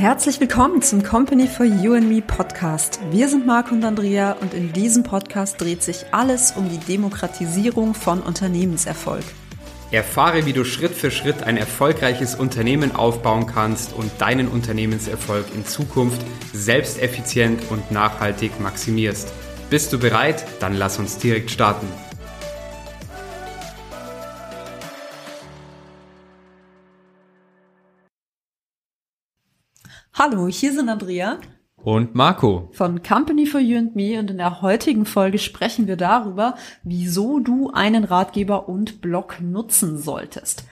Herzlich willkommen zum Company for You and Me Podcast. Wir sind Marc und Andrea und in diesem Podcast dreht sich alles um die Demokratisierung von Unternehmenserfolg. Erfahre, wie du Schritt für Schritt ein erfolgreiches Unternehmen aufbauen kannst und deinen Unternehmenserfolg in Zukunft selbsteffizient und nachhaltig maximierst. Bist du bereit? Dann lass uns direkt starten. Hallo, hier sind Andrea und Marco von Company for You and Me und in der heutigen Folge sprechen wir darüber, wieso du einen Ratgeber und Blog nutzen solltest.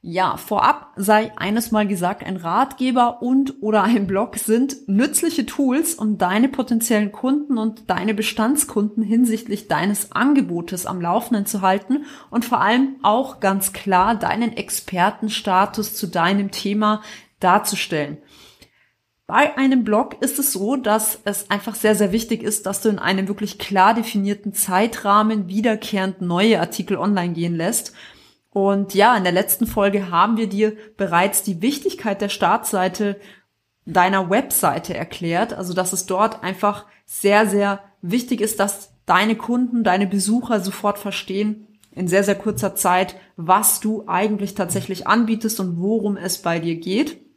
Ja, vorab sei eines mal gesagt, ein Ratgeber und oder ein Blog sind nützliche Tools, um deine potenziellen Kunden und deine Bestandskunden hinsichtlich deines Angebotes am Laufenden zu halten und vor allem auch ganz klar deinen Expertenstatus zu deinem Thema darzustellen. Bei einem Blog ist es so, dass es einfach sehr, sehr wichtig ist, dass du in einem wirklich klar definierten Zeitrahmen wiederkehrend neue Artikel online gehen lässt. Und ja, in der letzten Folge haben wir dir bereits die Wichtigkeit der Startseite deiner Webseite erklärt. Also, dass es dort einfach sehr, sehr wichtig ist, dass deine Kunden, deine Besucher sofort verstehen, in sehr, sehr kurzer Zeit, was du eigentlich tatsächlich anbietest und worum es bei dir geht.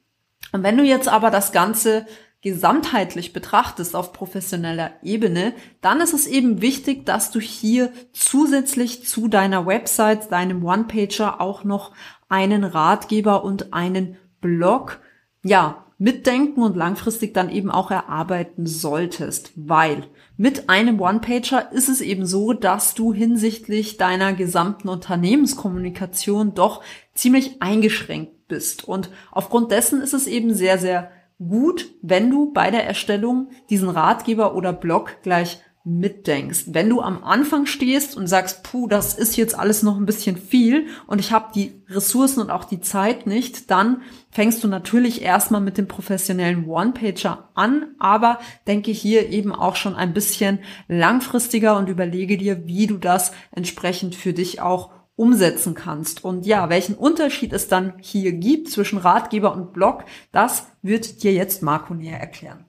Und wenn du jetzt aber das Ganze gesamtheitlich betrachtest auf professioneller Ebene, dann ist es eben wichtig, dass du hier zusätzlich zu deiner Website, deinem One-Pager auch noch einen Ratgeber und einen Blog, ja, mitdenken und langfristig dann eben auch erarbeiten solltest, weil mit einem One-Pager ist es eben so, dass du hinsichtlich deiner gesamten Unternehmenskommunikation doch ziemlich eingeschränkt bist. Und aufgrund dessen ist es eben sehr, sehr gut, wenn du bei der Erstellung diesen Ratgeber oder Blog gleich mitdenkst. Wenn du am Anfang stehst und sagst, puh, das ist jetzt alles noch ein bisschen viel und ich habe die Ressourcen und auch die Zeit nicht, dann fängst du natürlich erstmal mit dem professionellen One-Pager an, aber denke hier eben auch schon ein bisschen langfristiger und überlege dir, wie du das entsprechend für dich auch umsetzen kannst. Und ja, welchen Unterschied es dann hier gibt zwischen Ratgeber und Blog, das wird dir jetzt Marco näher erklären.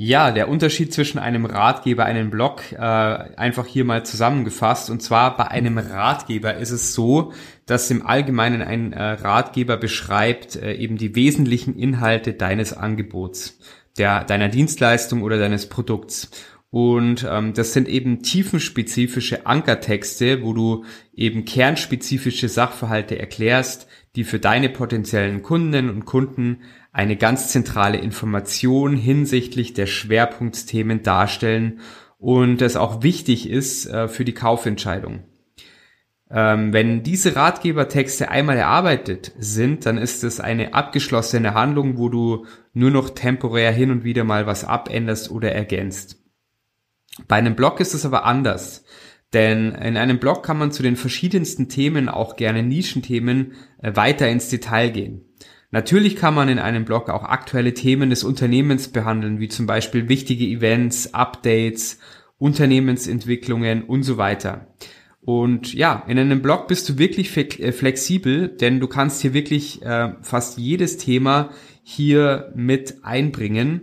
Ja, der Unterschied zwischen einem Ratgeber, einem Blog, äh, einfach hier mal zusammengefasst. Und zwar bei einem Ratgeber ist es so, dass im Allgemeinen ein äh, Ratgeber beschreibt äh, eben die wesentlichen Inhalte deines Angebots, der, deiner Dienstleistung oder deines Produkts. Und ähm, das sind eben tiefenspezifische Ankertexte, wo du eben kernspezifische Sachverhalte erklärst, die für deine potenziellen Kundinnen und Kunden eine ganz zentrale Information hinsichtlich der Schwerpunktthemen darstellen und das auch wichtig ist äh, für die Kaufentscheidung. Ähm, wenn diese Ratgebertexte einmal erarbeitet sind, dann ist es eine abgeschlossene Handlung, wo du nur noch temporär hin und wieder mal was abänderst oder ergänzt. Bei einem Blog ist es aber anders. Denn in einem Blog kann man zu den verschiedensten Themen, auch gerne Nischenthemen, äh, weiter ins Detail gehen. Natürlich kann man in einem Blog auch aktuelle Themen des Unternehmens behandeln, wie zum Beispiel wichtige Events, Updates, Unternehmensentwicklungen und so weiter. Und ja, in einem Blog bist du wirklich äh, flexibel, denn du kannst hier wirklich äh, fast jedes Thema hier mit einbringen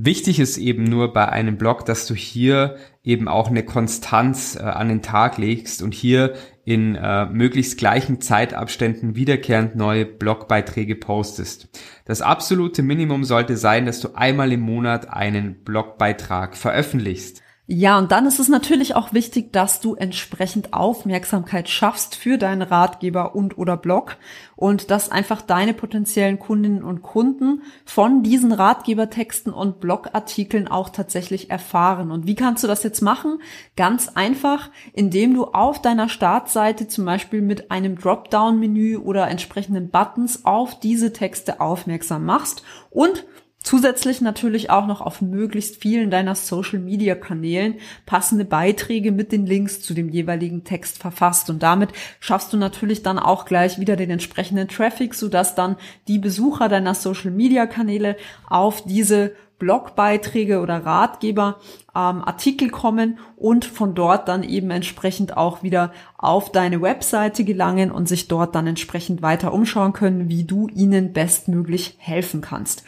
Wichtig ist eben nur bei einem Blog, dass du hier eben auch eine Konstanz äh, an den Tag legst und hier in äh, möglichst gleichen Zeitabständen wiederkehrend neue Blogbeiträge postest. Das absolute Minimum sollte sein, dass du einmal im Monat einen Blogbeitrag veröffentlichst. Ja, und dann ist es natürlich auch wichtig, dass du entsprechend Aufmerksamkeit schaffst für deinen Ratgeber und oder Blog und dass einfach deine potenziellen Kundinnen und Kunden von diesen Ratgebertexten und Blogartikeln auch tatsächlich erfahren. Und wie kannst du das jetzt machen? Ganz einfach, indem du auf deiner Startseite zum Beispiel mit einem Dropdown-Menü oder entsprechenden Buttons auf diese Texte aufmerksam machst und Zusätzlich natürlich auch noch auf möglichst vielen deiner Social-Media-Kanälen passende Beiträge mit den Links zu dem jeweiligen Text verfasst. Und damit schaffst du natürlich dann auch gleich wieder den entsprechenden Traffic, sodass dann die Besucher deiner Social-Media-Kanäle auf diese Blogbeiträge oder Ratgeber ähm, Artikel kommen und von dort dann eben entsprechend auch wieder auf deine Webseite gelangen und sich dort dann entsprechend weiter umschauen können, wie du ihnen bestmöglich helfen kannst.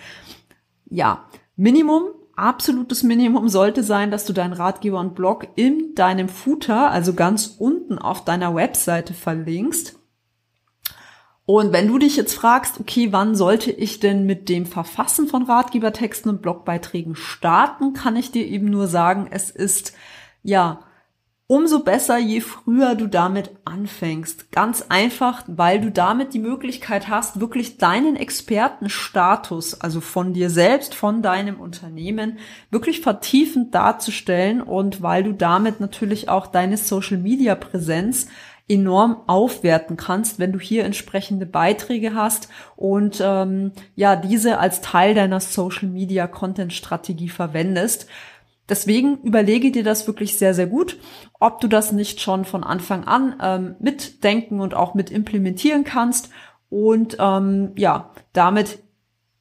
Ja, Minimum, absolutes Minimum sollte sein, dass du deinen Ratgeber und Blog in deinem Footer, also ganz unten auf deiner Webseite verlinkst. Und wenn du dich jetzt fragst, okay, wann sollte ich denn mit dem Verfassen von Ratgebertexten und Blogbeiträgen starten, kann ich dir eben nur sagen, es ist ja umso besser, je früher du damit anfängst. Ganz einfach, weil du damit die Möglichkeit hast, wirklich deinen Expertenstatus, also von dir selbst, von deinem Unternehmen, wirklich vertiefend darzustellen und weil du damit natürlich auch deine Social-Media-Präsenz enorm aufwerten kannst, wenn du hier entsprechende Beiträge hast und ähm, ja diese als Teil deiner Social Media Content Strategie verwendest. Deswegen überlege dir das wirklich sehr, sehr gut, ob du das nicht schon von Anfang an ähm, mitdenken und auch mit implementieren kannst und ähm, ja, damit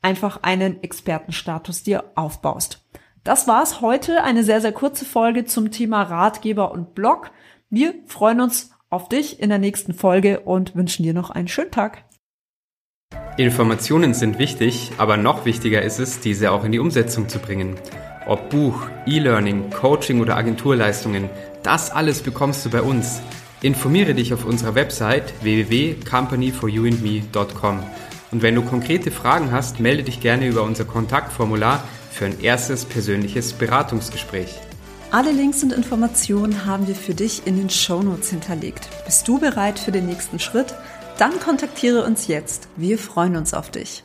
einfach einen Expertenstatus dir aufbaust. Das war's heute, eine sehr, sehr kurze Folge zum Thema Ratgeber und Blog. Wir freuen uns auf dich in der nächsten Folge und wünschen dir noch einen schönen Tag. Informationen sind wichtig, aber noch wichtiger ist es, diese auch in die Umsetzung zu bringen. Ob Buch, E-Learning, Coaching oder Agenturleistungen, das alles bekommst du bei uns. Informiere dich auf unserer Website www.companyforyouandme.com. Und wenn du konkrete Fragen hast, melde dich gerne über unser Kontaktformular für ein erstes persönliches Beratungsgespräch. Alle Links und Informationen haben wir für dich in den Show Notes hinterlegt. Bist du bereit für den nächsten Schritt? Dann kontaktiere uns jetzt. Wir freuen uns auf dich.